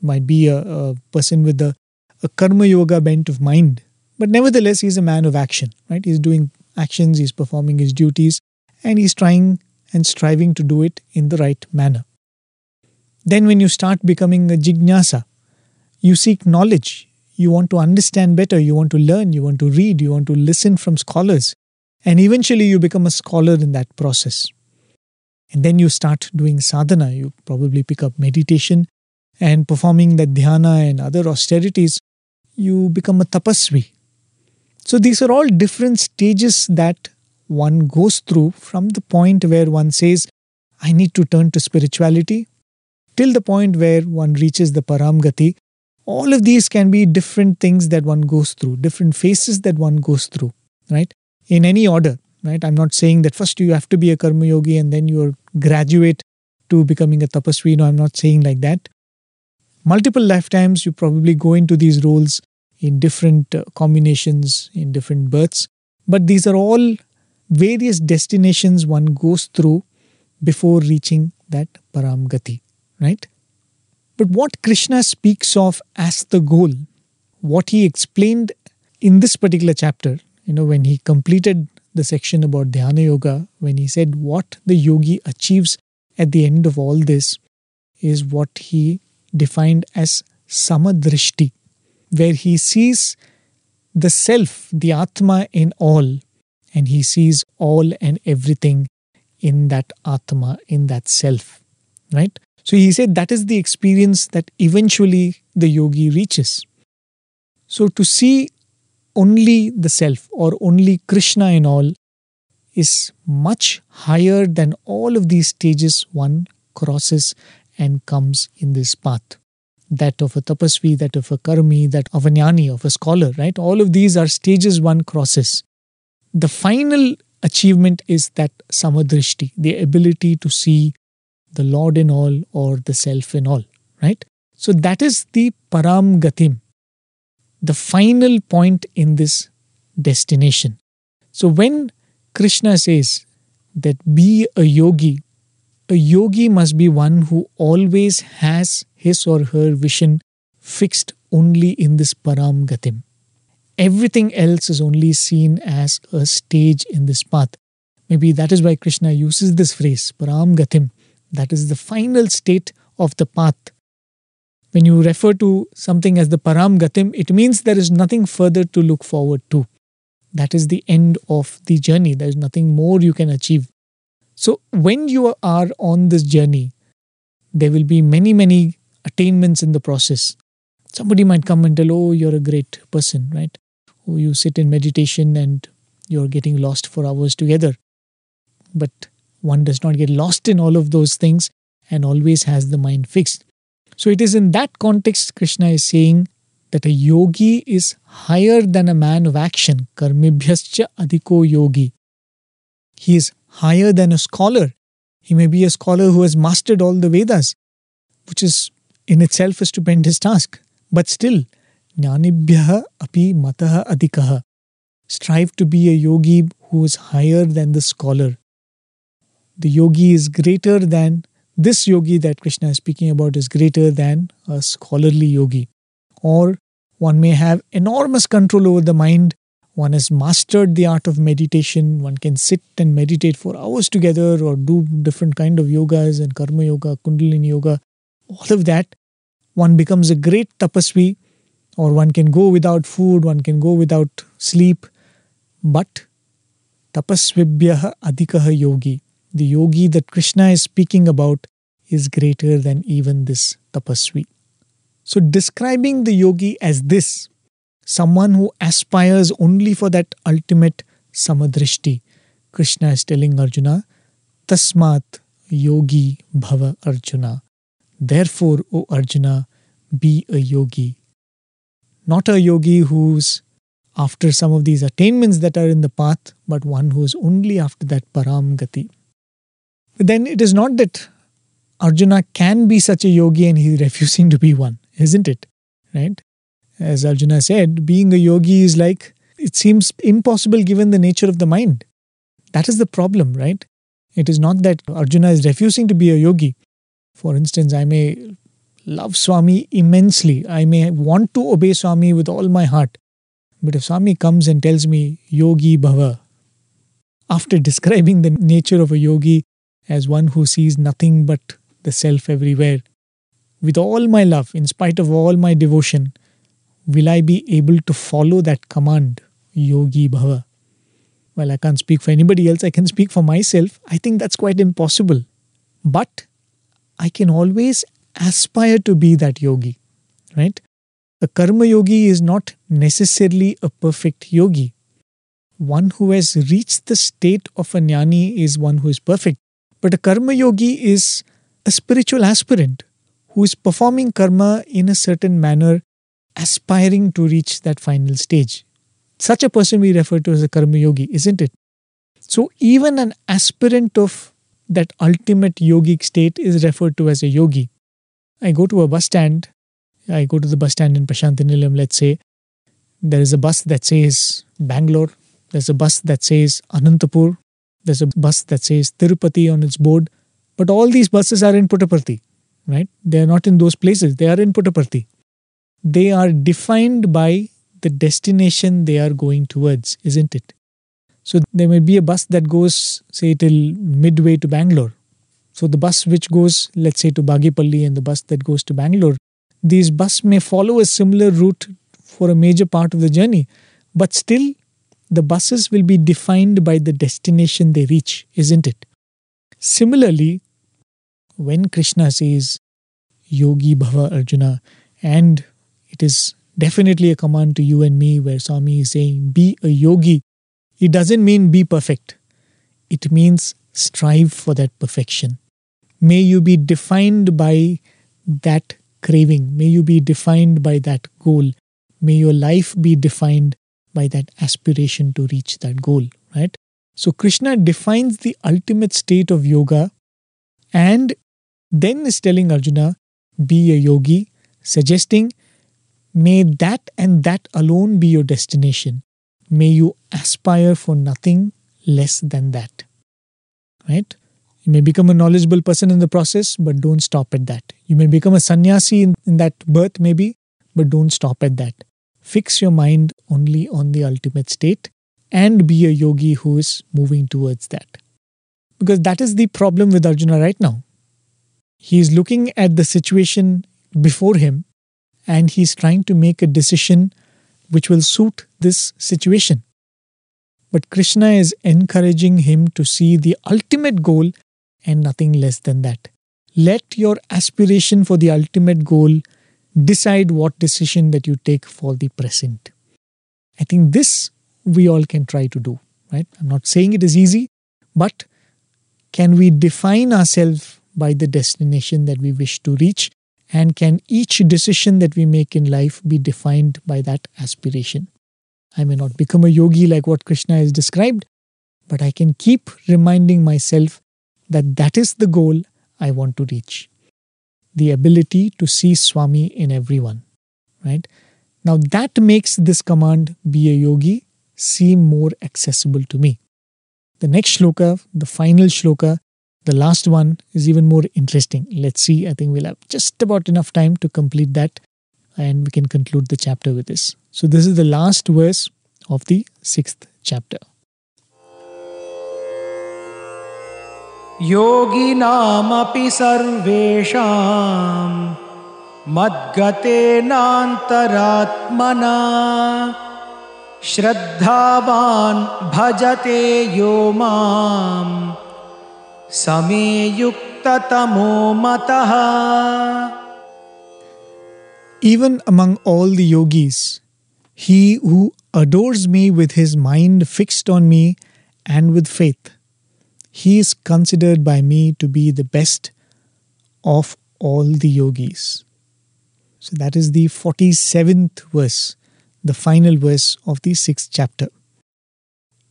Might be a, a person with a, a karma yoga bent of mind, but nevertheless, he's a man of action, right? He's doing actions, he's performing his duties, and he's trying and striving to do it in the right manner. Then, when you start becoming a jignasa, you seek knowledge, you want to understand better, you want to learn, you want to read, you want to listen from scholars, and eventually you become a scholar in that process. And then you start doing sadhana, you probably pick up meditation and performing the dhyana and other austerities, you become a tapasvi. So these are all different stages that one goes through from the point where one says, I need to turn to spirituality, till the point where one reaches the Paramgati. All of these can be different things that one goes through, different phases that one goes through, right? In any order, right? I'm not saying that first you have to be a karma yogi and then you graduate to becoming a tapasvi. No, I'm not saying like that. Multiple lifetimes, you probably go into these roles in different uh, combinations, in different births. But these are all various destinations one goes through before reaching that Paramgati, right? But what Krishna speaks of as the goal, what he explained in this particular chapter, you know, when he completed the section about Dhyana Yoga, when he said what the yogi achieves at the end of all this is what he defined as samadrishti, where he sees the self, the Atma in all, and he sees all and everything in that Atma, in that self. Right? So he said that is the experience that eventually the yogi reaches. So to see only the self or only Krishna in all is much higher than all of these stages one crosses and comes in this path. That of a tapasvi, that of a karmi, that of a jnani, of a scholar, right? All of these are stages one crosses. The final achievement is that samadrishti, the ability to see the Lord in all or the self in all, right? So that is the param gatim, the final point in this destination. So when Krishna says that be a yogi, a yogi must be one who always has his or her vision fixed only in this param gatim. Everything else is only seen as a stage in this path. Maybe that is why Krishna uses this phrase, param gatim. That is the final state of the path when you refer to something as the Param Gatim, it means there is nothing further to look forward to. That is the end of the journey. There is nothing more you can achieve. So, when you are on this journey, there will be many, many attainments in the process. Somebody might come and tell, Oh, you're a great person, right? Oh, you sit in meditation and you're getting lost for hours together. But one does not get lost in all of those things and always has the mind fixed. So it is in that context Krishna is saying that a yogi is higher than a man of action. Karmibhyascha adhiko yogi. He is higher than a scholar. He may be a scholar who has mastered all the Vedas, which is in itself a stupendous task. But still, jnanibhyaha api mataha adhikaha. Strive to be a yogi who is higher than the scholar. The yogi is greater than this yogi that Krishna is speaking about is greater than a scholarly yogi. Or one may have enormous control over the mind. One has mastered the art of meditation. One can sit and meditate for hours together or do different kind of yogas and karma yoga, kundalini yoga, all of that. One becomes a great tapasvi or one can go without food, one can go without sleep. But tapasvibhyaha adhikaha yogi the yogi that Krishna is speaking about is greater than even this tapasvi. So, describing the yogi as this, someone who aspires only for that ultimate samadrishti, Krishna is telling Arjuna, Tasmat yogi bhava Arjuna. Therefore, O Arjuna, be a yogi. Not a yogi who's after some of these attainments that are in the path, but one who is only after that param gati then it is not that Arjuna can be such a yogi and he's refusing to be one, isn't it? Right? As Arjuna said, being a yogi is like, it seems impossible given the nature of the mind. That is the problem, right? It is not that Arjuna is refusing to be a yogi. For instance, I may love Swami immensely. I may want to obey Swami with all my heart. But if Swami comes and tells me, Yogi Bhava, after describing the nature of a yogi as one who sees nothing but the self everywhere, with all my love, in spite of all my devotion, will I be able to follow that command, Yogi Bhava? Well, I can't speak for anybody else, I can speak for myself. I think that's quite impossible. But I can always aspire to be that yogi, right? A karma yogi is not necessarily a perfect yogi. One who has reached the state of a jnani is one who is perfect. But a karma yogi is a spiritual aspirant who is performing karma in a certain manner, aspiring to reach that final stage. Such a person we refer to as a karma yogi, isn't it? So, even an aspirant of that ultimate yogic state is referred to as a yogi. I go to a bus stand, I go to the bus stand in Prasanthi Nilayam, let's say, there is a bus that says Bangalore, there's a bus that says Anantapur, there's a bus that says Tirupati on its board, but all these buses are in Puttaparthi, right? They are not in those places, they are in Puttaparthi. They are defined by the destination they are going towards, isn't it? So there may be a bus that goes, say, till midway to Bangalore, so the bus which goes, let's say, to Bagepalli and the bus that goes to Bangalore, these bus may follow a similar route for a major part of the journey, but still the buses will be defined by the destination they reach, isn't it? Similarly, when Krishna says Yogi Bhava Arjuna, and it is definitely a command to you and me where Swami is saying, be a yogi, it doesn't mean be perfect. It means strive for that perfection. May you be defined by that craving. May you be defined by that goal. May your life be defined by that aspiration to reach that goal, right? So Krishna defines the ultimate state of yoga and then is telling Arjuna, be a yogi, suggesting, may that and that alone be your destination. May you aspire for nothing less than that. Right? You may become a knowledgeable person in the process, but don't stop at that. You may become a sannyasi in, in that birth, maybe, but don't stop at that. Fix your mind only on the ultimate state and be a yogi who is moving towards that. Because that is the problem with Arjuna right now. He is looking at the situation before him and he's trying to make a decision which will suit this situation. But Krishna is encouraging him to see the ultimate goal and nothing less than that. Let your aspiration for the ultimate goal decide what decision that you take for the present. I think this we all can try to do, right? I'm not saying it is easy, but can we define ourselves by the destination that we wish to reach? And can each decision that we make in life be defined by that aspiration? I may not become a yogi like what Krishna has described, but I can keep reminding myself that that is the goal I want to reach. The ability to see Swami in everyone, right? Now that makes this command, be a yogi, seem more accessible to me. The next shloka, the final shloka, the last one is even more interesting. Let's see, I think we'll have just about enough time to complete that and we can conclude the chapter with this. So, this is the last verse of the sixth chapter. योगिनामपि सर्वेषां मद्गतेनान्तरात्मना श्रद्धावान् भजते यो मां समे युक्ततमो मतः। Even among all the yogis, he who adores me with his mind fixed on me and with faith he is considered by me to be the best of all the yogis. So that is the 47th verse, the final verse of the sixth chapter.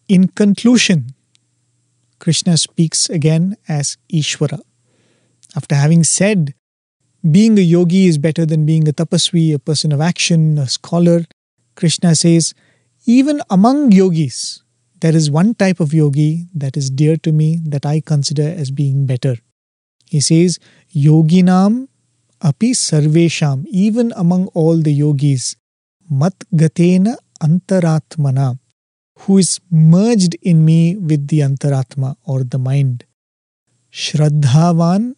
In conclusion, Krishna speaks again as Ishvara. After having said being a yogi is better than being a tapasvi, a person of action, a scholar. Krishna says, even among yogis, there is one type of yogi that is dear to me that I consider as being better. He says, Yoginam api sarvesham, even among all the yogis, mat gatena antaratmana, who is merged in me with the antaratma or the mind. Shraddhavan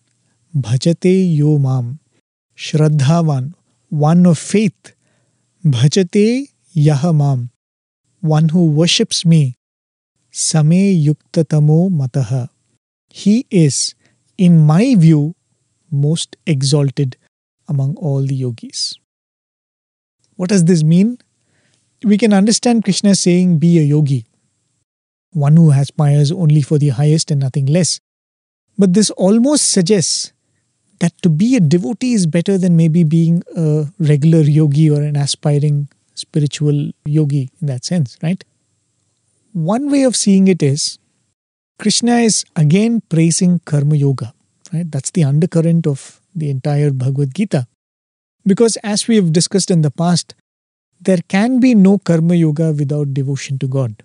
bhajate yo mam. Shraddhavan, one of faith. Bhajate yahamam, one who worships me. Same yuktatamo mataha. He is, in my view, most exalted among all the yogis. What does this mean? We can understand Krishna saying, Be a yogi, one who aspires only for the highest and nothing less. But this almost suggests that to be a devotee is better than maybe being a regular yogi or an aspiring spiritual yogi in that sense, right? One way of seeing it is Krishna is again praising Karma Yoga, right? That's the undercurrent of the entire Bhagavad Gita. Because as we have discussed in the past, there can be no Karma Yoga without devotion to God.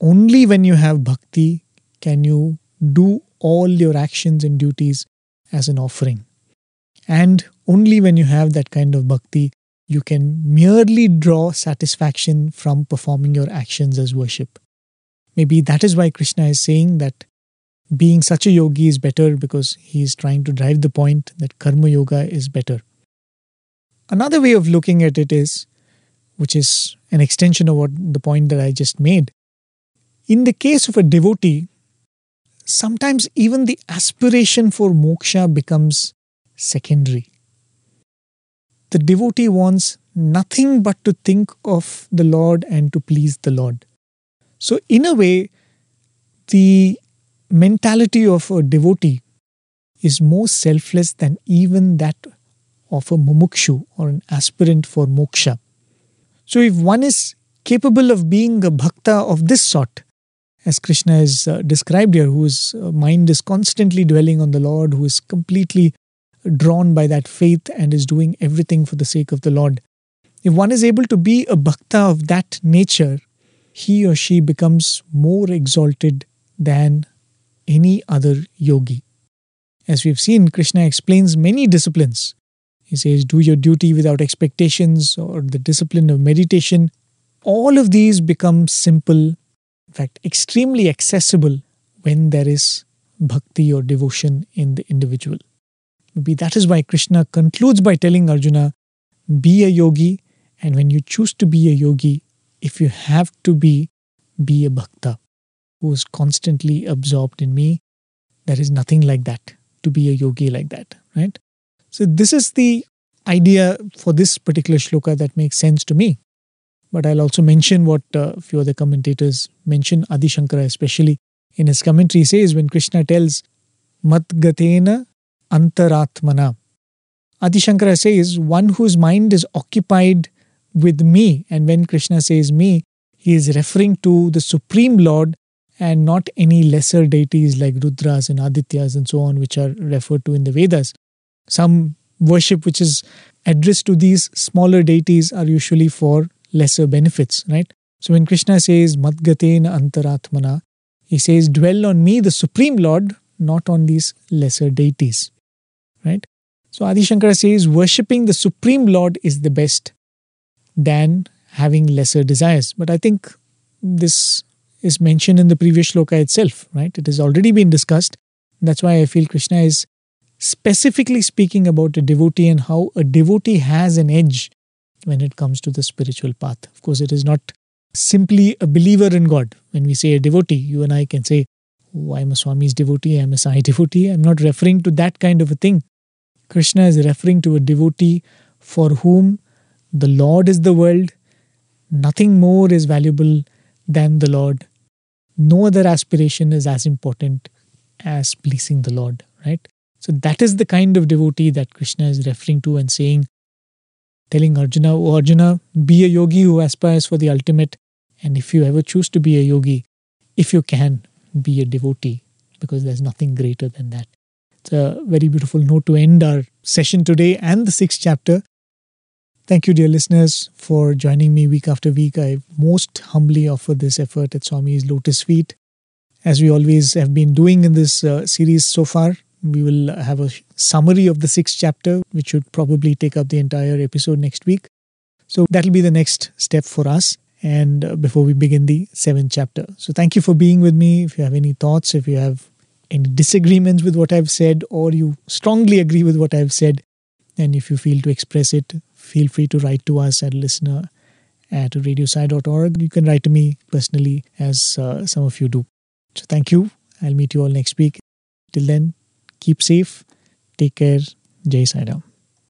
Only when you have bhakti can you do all your actions and duties as an offering. And only when you have that kind of bhakti, you can merely draw satisfaction from performing your actions as worship. Maybe that is why Krishna is saying that being such a yogi is better because he is trying to drive the point that karma yoga is better. Another way of looking at it is, which is an extension of what the point that I just made. In the case of a devotee, sometimes even the aspiration for moksha becomes secondary the devotee wants nothing but to think of the Lord and to please the Lord. So, in a way, the mentality of a devotee is more selfless than even that of a mumukshu or an aspirant for moksha. So, if one is capable of being a bhakta of this sort, as Krishna is uh, described here, whose uh, mind is constantly dwelling on the Lord, who is completely drawn by that faith and is doing everything for the sake of the Lord. If one is able to be a bhakta of that nature, he or she becomes more exalted than any other yogi. As we've seen, Krishna explains many disciplines. He says, Do your duty without expectations, or the discipline of meditation. All of these become simple, in fact, extremely accessible when there is bhakti or devotion in the individual. Maybe that is why Krishna concludes by telling Arjuna, be a yogi, and when you choose to be a yogi, if you have to be, be a bhakta who is constantly absorbed in me. There is nothing like that to be a yogi like that, right? So, this is the idea for this particular shloka that makes sense to me. But I'll also mention what a few other commentators mention, Adi Shankara especially in his commentary says when Krishna tells Mat Gatena antaratmana. Adi Shankara says, one whose mind is occupied with me. And when Krishna says me, he is referring to the Supreme Lord and not any lesser deities like Rudras and Adityas and so on, which are referred to in the Vedas. Some worship which is addressed to these smaller deities are usually for lesser benefits, right? So when Krishna says Madgatena Antaratmana, he says, Dwell on me, the Supreme Lord, not on these lesser deities right? So Adi Shankara says worshipping the Supreme Lord is the best than having lesser desires. But I think this is mentioned in the previous shloka itself, right? It has already been discussed. That's why I feel Krishna is specifically speaking about a devotee and how a devotee has an edge when it comes to the spiritual path. Of course, it is not simply a believer in God. When we say a devotee, you and I can say, oh, I'm a Swami's devotee, I'm a Sai devotee. I'm not referring to that kind of a thing. Krishna is referring to a devotee for whom the Lord is the world, nothing more is valuable than the Lord. No other aspiration is as important as pleasing the Lord, right? So that is the kind of devotee that Krishna is referring to and saying, telling Arjuna, oh Arjuna, be a yogi who aspires for the ultimate. And if you ever choose to be a yogi, if you can, be a devotee, because there's nothing greater than that. It's a very beautiful note to end our session today and the sixth chapter. Thank you, dear listeners, for joining me week after week. I most humbly offer this effort at Swami's Lotus Feet. As we always have been doing in this uh, series so far, we will have a summary of the sixth chapter, which should probably take up the entire episode next week. So that'll be the next step for us. And uh, before we begin the seventh chapter. So thank you for being with me. If you have any thoughts, if you have any disagreements with what I've said, or you strongly agree with what I've said, and if you feel to express it, feel free to write to us at listener at radiosai.org. You can write to me personally, as uh, some of you do. So thank you. I'll meet you all next week. Till then, keep safe, take care. Jai Sai Ram.